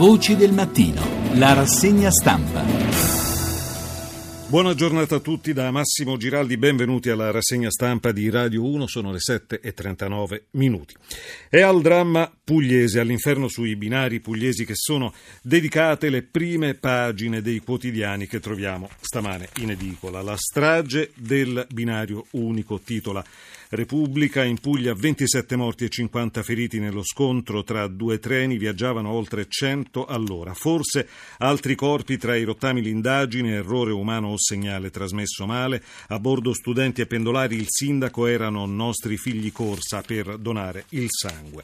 Voci del mattino, la rassegna stampa. Buona giornata a tutti da Massimo Giraldi, benvenuti alla rassegna stampa di Radio 1, sono le 7.39 minuti. È al dramma pugliese, all'inferno sui binari pugliesi che sono dedicate le prime pagine dei quotidiani che troviamo stamane in edicola. La strage del binario unico titola Repubblica in Puglia 27 morti e 50 feriti nello scontro tra due treni, viaggiavano oltre 100 all'ora. Forse altri corpi tra i rottami l'indagine, errore umano o segnale trasmesso male. A bordo studenti e pendolari il sindaco erano nostri figli corsa per donare il sangue.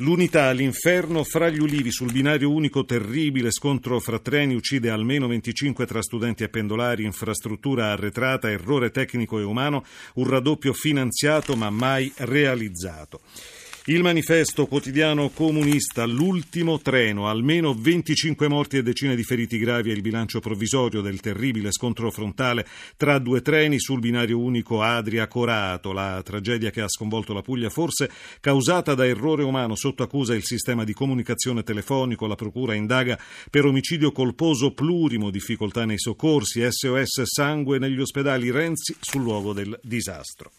L'unità, l'inferno fra gli ulivi sul binario unico terribile, scontro fra treni uccide almeno 25 tra studenti e pendolari, infrastruttura arretrata, errore tecnico e umano, un raddoppio finanziato ma mai realizzato. Il manifesto quotidiano comunista, l'ultimo treno, almeno 25 morti e decine di feriti gravi è il bilancio provvisorio del terribile scontro frontale tra due treni sul binario unico Adria-Corato, la tragedia che ha sconvolto la Puglia, forse causata da errore umano sotto accusa il sistema di comunicazione telefonico, la procura indaga per omicidio colposo plurimo, difficoltà nei soccorsi, SOS sangue negli ospedali, Renzi sul luogo del disastro.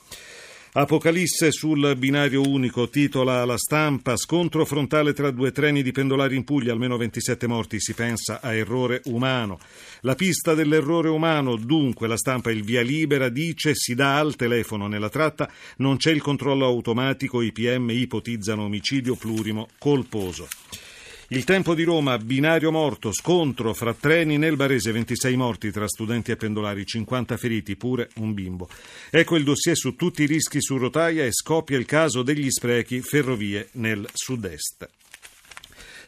Apocalisse sul binario unico, titola la stampa, scontro frontale tra due treni di pendolari in Puglia, almeno 27 morti, si pensa a errore umano. La pista dell'errore umano, dunque la stampa il via libera, dice si dà al telefono nella tratta, non c'è il controllo automatico, i PM ipotizzano omicidio plurimo colposo. Il tempo di Roma, binario morto, scontro fra treni nel Barese, 26 morti tra studenti e pendolari, 50 feriti, pure un bimbo. Ecco il dossier su tutti i rischi su rotaia e scoppia il caso degli sprechi ferrovie nel sud-est.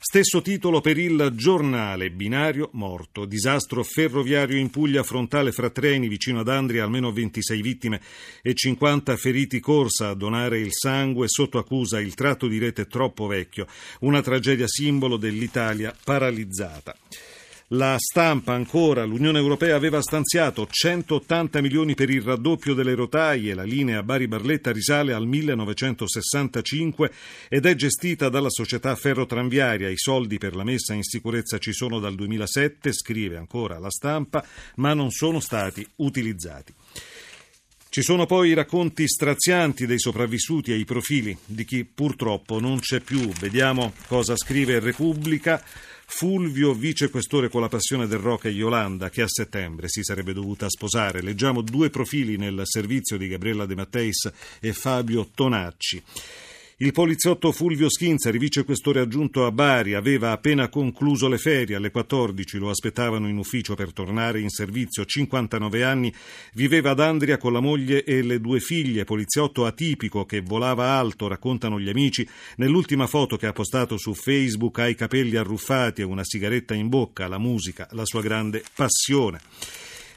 Stesso titolo per il giornale, binario morto, disastro ferroviario in Puglia, frontale fra treni vicino ad Andria, almeno 26 vittime e 50 feriti corsa a donare il sangue sotto accusa il tratto di rete troppo vecchio, una tragedia simbolo dell'Italia paralizzata. La stampa ancora, l'Unione Europea aveva stanziato 180 milioni per il raddoppio delle rotaie, la linea Bari-Barletta risale al 1965 ed è gestita dalla società ferrotranviaria. I soldi per la messa in sicurezza ci sono dal 2007, scrive ancora la stampa, ma non sono stati utilizzati. Ci sono poi i racconti strazianti dei sopravvissuti e i profili di chi purtroppo non c'è più. Vediamo cosa scrive Repubblica. Fulvio, vicequestore con la passione del rock e Yolanda, che a settembre si sarebbe dovuta sposare. Leggiamo due profili nel servizio di Gabriella De Matteis e Fabio Tonacci. Il poliziotto Fulvio Schinzari, vicequestore aggiunto a Bari, aveva appena concluso le ferie. Alle 14 lo aspettavano in ufficio per tornare in servizio. 59 anni, viveva ad Andria con la moglie e le due figlie. Poliziotto atipico che volava alto, raccontano gli amici. Nell'ultima foto che ha postato su Facebook ha i capelli arruffati e una sigaretta in bocca. La musica, la sua grande passione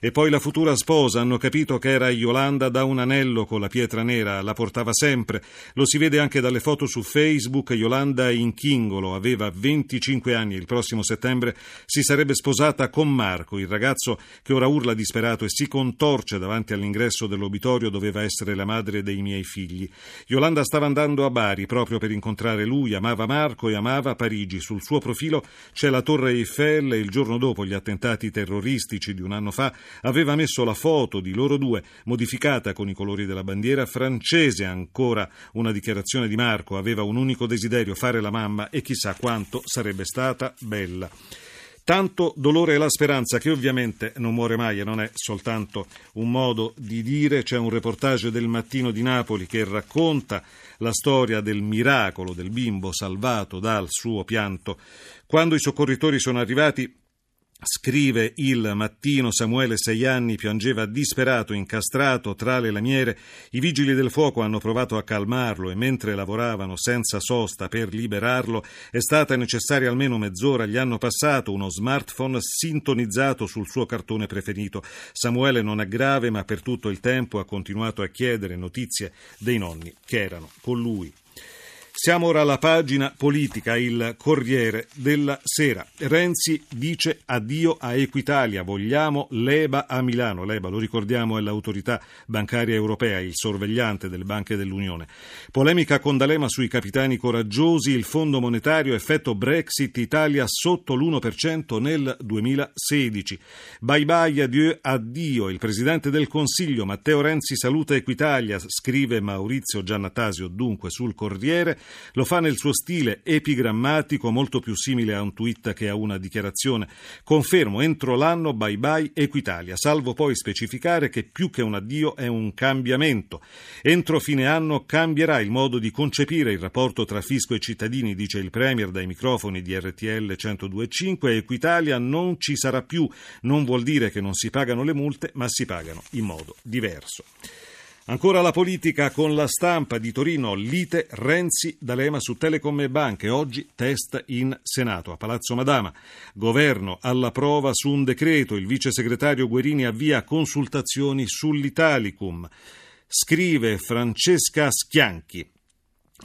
e poi la futura sposa hanno capito che era Yolanda da un anello con la pietra nera, la portava sempre. Lo si vede anche dalle foto su Facebook. Yolanda in Chingolo aveva 25 anni e il prossimo settembre si sarebbe sposata con Marco, il ragazzo che ora urla disperato e si contorce davanti all'ingresso dell'obitorio doveva essere la madre dei miei figli. Yolanda stava andando a Bari proprio per incontrare lui, amava Marco e amava Parigi. Sul suo profilo c'è la Torre Eiffel e il giorno dopo gli attentati terroristici di un anno fa aveva messo la foto di loro due, modificata con i colori della bandiera francese. Ancora una dichiarazione di Marco, aveva un unico desiderio, fare la mamma e chissà quanto sarebbe stata bella. Tanto dolore e la speranza che ovviamente non muore mai e non è soltanto un modo di dire. C'è un reportage del mattino di Napoli che racconta la storia del miracolo del bimbo salvato dal suo pianto. Quando i soccorritori sono arrivati Scrive il mattino Samuele, sei anni, piangeva disperato, incastrato tra le lamiere. I vigili del fuoco hanno provato a calmarlo e mentre lavoravano senza sosta per liberarlo è stata necessaria almeno mezz'ora. Gli hanno passato uno smartphone sintonizzato sul suo cartone preferito. Samuele non è grave, ma per tutto il tempo ha continuato a chiedere notizie dei nonni che erano con lui. Siamo ora alla pagina politica, il Corriere della Sera. Renzi dice addio a Equitalia, vogliamo l'EBA a Milano. L'EBA, lo ricordiamo, è l'autorità bancaria europea, il sorvegliante delle banche dell'Unione. Polemica con D'Alema sui capitani coraggiosi, il Fondo monetario, effetto Brexit, Italia sotto l'1% nel 2016. Bye bye, adieu, addio. Il Presidente del Consiglio, Matteo Renzi, saluta Equitalia, scrive Maurizio Giannatasio, dunque sul Corriere. Lo fa nel suo stile epigrammatico, molto più simile a un tweet che a una dichiarazione. Confermo, entro l'anno bye bye Equitalia, salvo poi specificare che più che un addio è un cambiamento. Entro fine anno cambierà il modo di concepire il rapporto tra fisco e cittadini, dice il Premier dai microfoni di RTL 102.5. Equitalia non ci sarà più. Non vuol dire che non si pagano le multe, ma si pagano in modo diverso. Ancora la politica con la stampa di Torino, lite Renzi D'Alema su Telecom e banche, oggi test in Senato a Palazzo Madama. Governo alla prova su un decreto, il vice segretario Guerini avvia consultazioni sull'Italicum. Scrive Francesca Schianchi.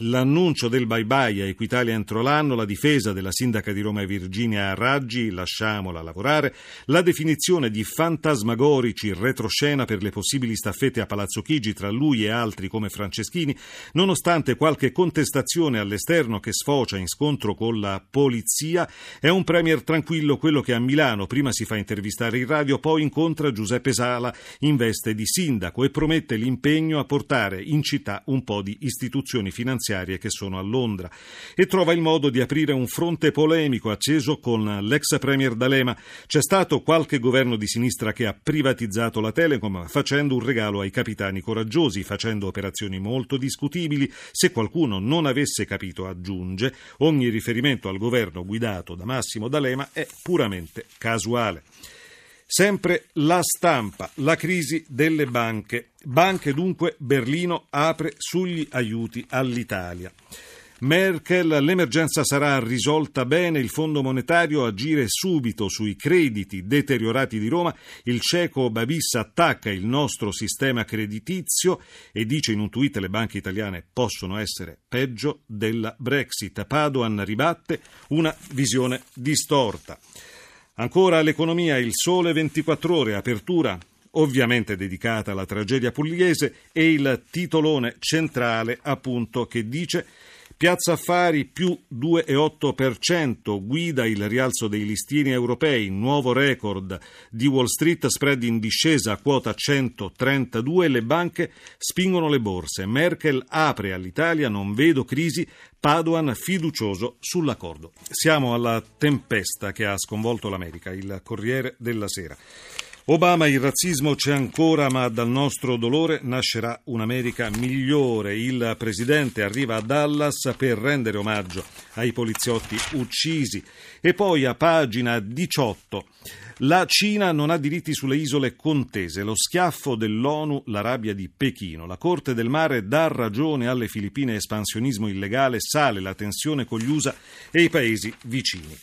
L'annuncio del bye bye a Equitalia entro l'anno, la difesa della sindaca di Roma Virginia Raggi, lasciamola lavorare, la definizione di fantasmagorici retroscena per le possibili staffette a Palazzo Chigi tra lui e altri come Franceschini, nonostante qualche contestazione all'esterno che sfocia in scontro con la polizia, è un premier tranquillo quello che a Milano prima si fa intervistare in radio, poi incontra Giuseppe Sala in veste di sindaco e promette l'impegno a portare in città un po' di istituzioni finanziarie finanziarie che sono a Londra e trova il modo di aprire un fronte polemico acceso con l'ex premier D'Alema. C'è stato qualche governo di sinistra che ha privatizzato la Telecom facendo un regalo ai capitani coraggiosi, facendo operazioni molto discutibili. Se qualcuno non avesse capito, aggiunge, ogni riferimento al governo guidato da Massimo D'Alema è puramente casuale. Sempre la stampa, la crisi delle banche. Banche dunque, Berlino apre sugli aiuti all'Italia. Merkel, l'emergenza sarà risolta bene, il Fondo monetario agire subito sui crediti deteriorati di Roma, il cieco Babis attacca il nostro sistema creditizio e dice in un tweet le banche italiane possono essere peggio della Brexit. Padoan ribatte una visione distorta. Ancora l'economia, il sole 24 ore, apertura ovviamente dedicata alla tragedia pugliese e il titolone centrale appunto che dice Piazza Affari più 2,8%, guida il rialzo dei listini europei, nuovo record di Wall Street, spread in discesa a quota 132, le banche spingono le borse, Merkel apre all'Italia, non vedo crisi, Padoan fiducioso sull'accordo. Siamo alla tempesta che ha sconvolto l'America, il Corriere della Sera. Obama, il razzismo c'è ancora, ma dal nostro dolore nascerà un'America migliore. Il presidente arriva a Dallas per rendere omaggio ai poliziotti uccisi. E poi a pagina 18. La Cina non ha diritti sulle isole contese, lo schiaffo dell'ONU, la rabbia di Pechino. La Corte del Mare dà ragione alle Filippine espansionismo illegale, sale la tensione con gli USA e i paesi vicini.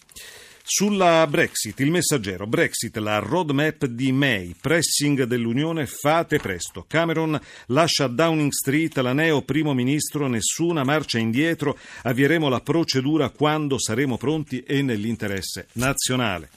Sulla Brexit, il messaggero, Brexit, la roadmap di May, pressing dell'Unione, fate presto. Cameron lascia Downing Street, la neo primo ministro, nessuna marcia indietro, avvieremo la procedura quando saremo pronti e nell'interesse nazionale.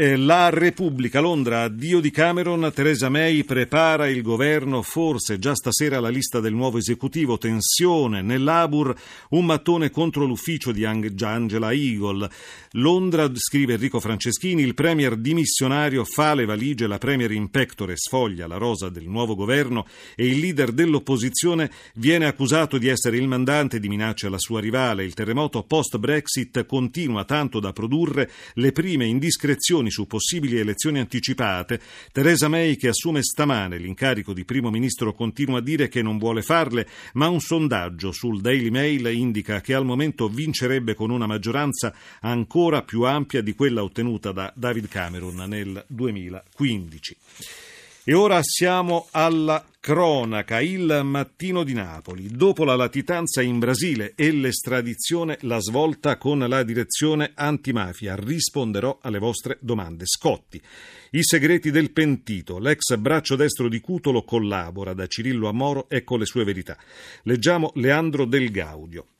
La Repubblica, Londra, addio di Cameron, Theresa May prepara il governo, forse già stasera la lista del nuovo esecutivo, tensione nell'Abur, un mattone contro l'ufficio di Angela Eagle. Londra, scrive Enrico Franceschini, il premier dimissionario fa le valigie, la premier in pectore sfoglia la rosa del nuovo governo e il leader dell'opposizione viene accusato di essere il mandante di minacce alla sua rivale. Il terremoto post-Brexit continua tanto da produrre le prime indiscrezioni su possibili elezioni anticipate, Theresa May, che assume stamane l'incarico di primo ministro, continua a dire che non vuole farle, ma un sondaggio sul Daily Mail indica che al momento vincerebbe con una maggioranza ancora più ampia di quella ottenuta da David Cameron nel 2015. E ora siamo alla cronaca, il mattino di Napoli. Dopo la latitanza in Brasile e l'estradizione, la svolta con la direzione antimafia. Risponderò alle vostre domande. Scotti. I segreti del pentito. L'ex braccio destro di Cutolo collabora da Cirillo a Moro. Ecco le sue verità. Leggiamo Leandro Del Gaudio.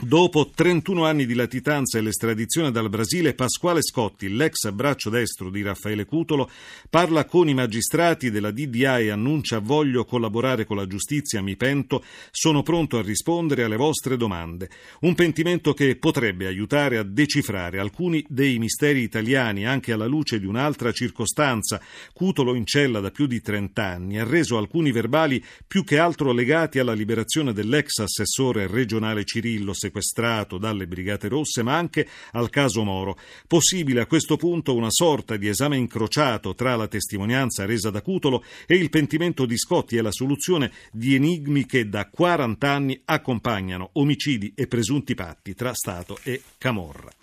Dopo 31 anni di latitanza e l'estradizione dal Brasile, Pasquale Scotti, l'ex braccio destro di Raffaele Cutolo, parla con i magistrati della DDA e annuncia voglio collaborare con la giustizia, mi pento, sono pronto a rispondere alle vostre domande. Un pentimento che potrebbe aiutare a decifrare alcuni dei misteri italiani anche alla luce di un'altra circostanza. Cutolo in cella da più di 30 anni ha reso alcuni verbali più che altro legati alla liberazione dell'ex assessore regionale Cirillo, sequestrato dalle Brigate Rosse, ma anche al caso Moro. Possibile a questo punto una sorta di esame incrociato tra la testimonianza resa da Cutolo e il pentimento di Scotti e la soluzione di enigmi che da 40 anni accompagnano omicidi e presunti patti tra Stato e Camorra.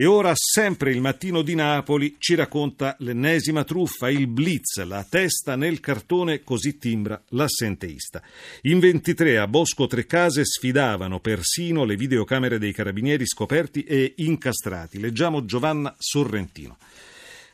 E ora sempre il mattino di Napoli ci racconta l'ennesima truffa, il blitz, la testa nel cartone, così timbra l'assenteista. In 23 a Bosco Trecase sfidavano persino le videocamere dei carabinieri scoperti e incastrati. Leggiamo Giovanna Sorrentino.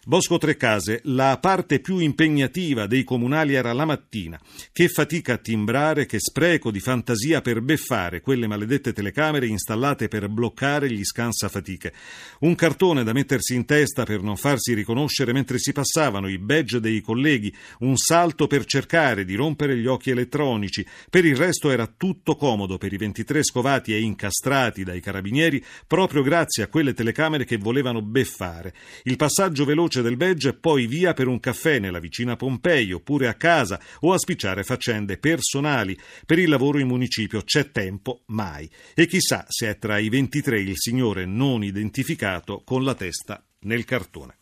Bosco Trecase, la parte più impegnativa dei comunali era la mattina. Che fatica a timbrare, che spreco di fantasia per beffare quelle maledette telecamere installate per bloccare gli scansafatiche. Un cartone da mettersi in testa per non farsi riconoscere mentre si passavano i badge dei colleghi, un salto per cercare di rompere gli occhi elettronici. Per il resto era tutto comodo per i 23 scovati e incastrati dai carabinieri proprio grazie a quelle telecamere che volevano beffare. Il passaggio veloce veloce del badge, poi via per un caffè nella vicina Pompei oppure a casa o a spicciare faccende personali. Per il lavoro in municipio c'è tempo mai. E chissà se è tra i 23 il signore non identificato con la testa nel cartone.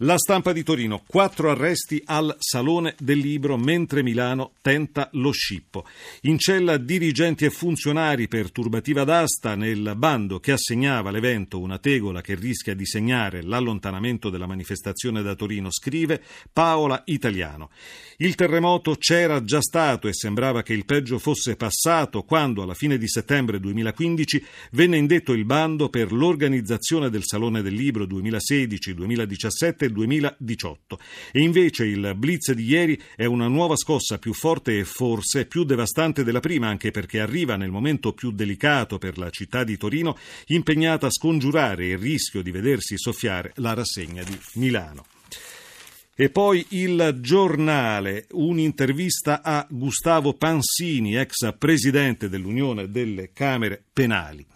La stampa di Torino, quattro arresti al Salone del Libro mentre Milano tenta lo scippo. In cella dirigenti e funzionari per turbativa d'asta nel bando che assegnava l'evento una tegola che rischia di segnare l'allontanamento della manifestazione da Torino, scrive Paola Italiano. Il terremoto c'era già stato e sembrava che il peggio fosse passato quando alla fine di settembre 2015 venne indetto il bando per l'organizzazione del Salone del Libro 2016-2017 il 2018. E invece il blitz di ieri è una nuova scossa più forte e forse più devastante della prima, anche perché arriva nel momento più delicato per la città di Torino, impegnata a scongiurare il rischio di vedersi soffiare la rassegna di Milano. E poi il giornale, un'intervista a Gustavo Pansini, ex presidente dell'Unione delle Camere Penali.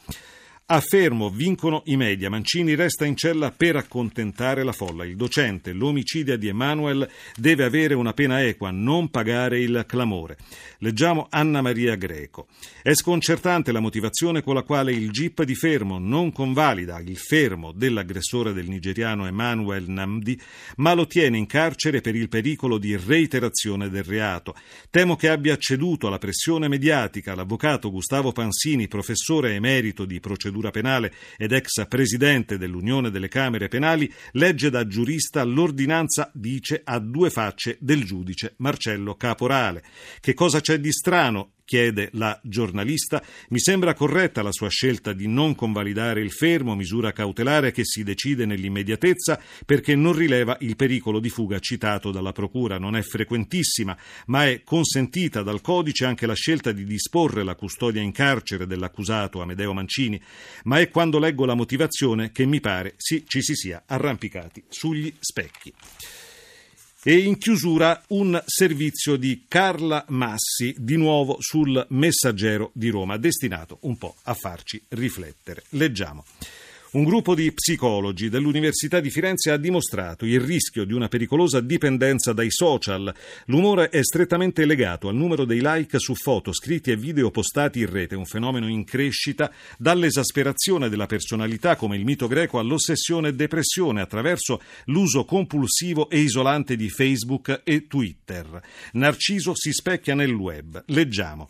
A Fermo vincono i media. Mancini resta in cella per accontentare la folla. Il docente, l'omicidia di Emanuel, deve avere una pena equa, non pagare il clamore. Leggiamo Anna Maria Greco. È sconcertante la motivazione con la quale il GIP di Fermo non convalida il fermo dell'aggressore del nigeriano Emanuel Namdi, ma lo tiene in carcere per il pericolo di reiterazione del reato. Temo che abbia ceduto alla pressione mediatica l'avvocato Gustavo Pansini, professore emerito di procedura procedura penale ed ex presidente dell'Unione delle Camere Penali, legge da giurista l'ordinanza dice a due facce del giudice Marcello Caporale. Che cosa c'è di strano chiede la giornalista. Mi sembra corretta la sua scelta di non convalidare il fermo, misura cautelare che si decide nell'immediatezza perché non rileva il pericolo di fuga citato dalla Procura. Non è frequentissima, ma è consentita dal codice anche la scelta di disporre la custodia in carcere dell'accusato Amedeo Mancini. Ma è quando leggo la motivazione che mi pare ci si sia arrampicati sugli specchi. E in chiusura un servizio di Carla Massi, di nuovo sul Messaggero di Roma, destinato un po' a farci riflettere. Leggiamo. Un gruppo di psicologi dell'Università di Firenze ha dimostrato il rischio di una pericolosa dipendenza dai social. L'umore è strettamente legato al numero dei like su foto, scritti e video postati in rete, un fenomeno in crescita dall'esasperazione della personalità come il mito greco all'ossessione e depressione attraverso l'uso compulsivo e isolante di Facebook e Twitter. Narciso si specchia nel web. Leggiamo.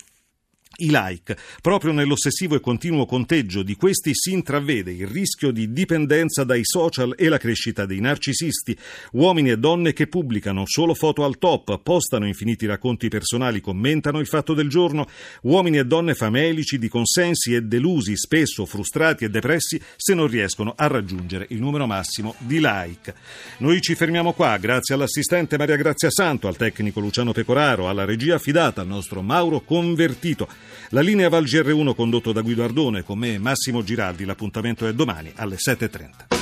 I like. Proprio nell'ossessivo e continuo conteggio di questi si intravede il rischio di dipendenza dai social e la crescita dei narcisisti, uomini e donne che pubblicano solo foto al top, postano infiniti racconti personali, commentano il fatto del giorno, uomini e donne famelici di consensi e delusi, spesso frustrati e depressi se non riescono a raggiungere il numero massimo di like. Noi ci fermiamo qua, grazie all'assistente Maria Grazia Santo, al tecnico Luciano Pecoraro, alla regia affidata al nostro Mauro Convertito. La linea Val GR1 condotto da Guido Ardone con me Massimo Giraldi. L'appuntamento è domani alle 7.30.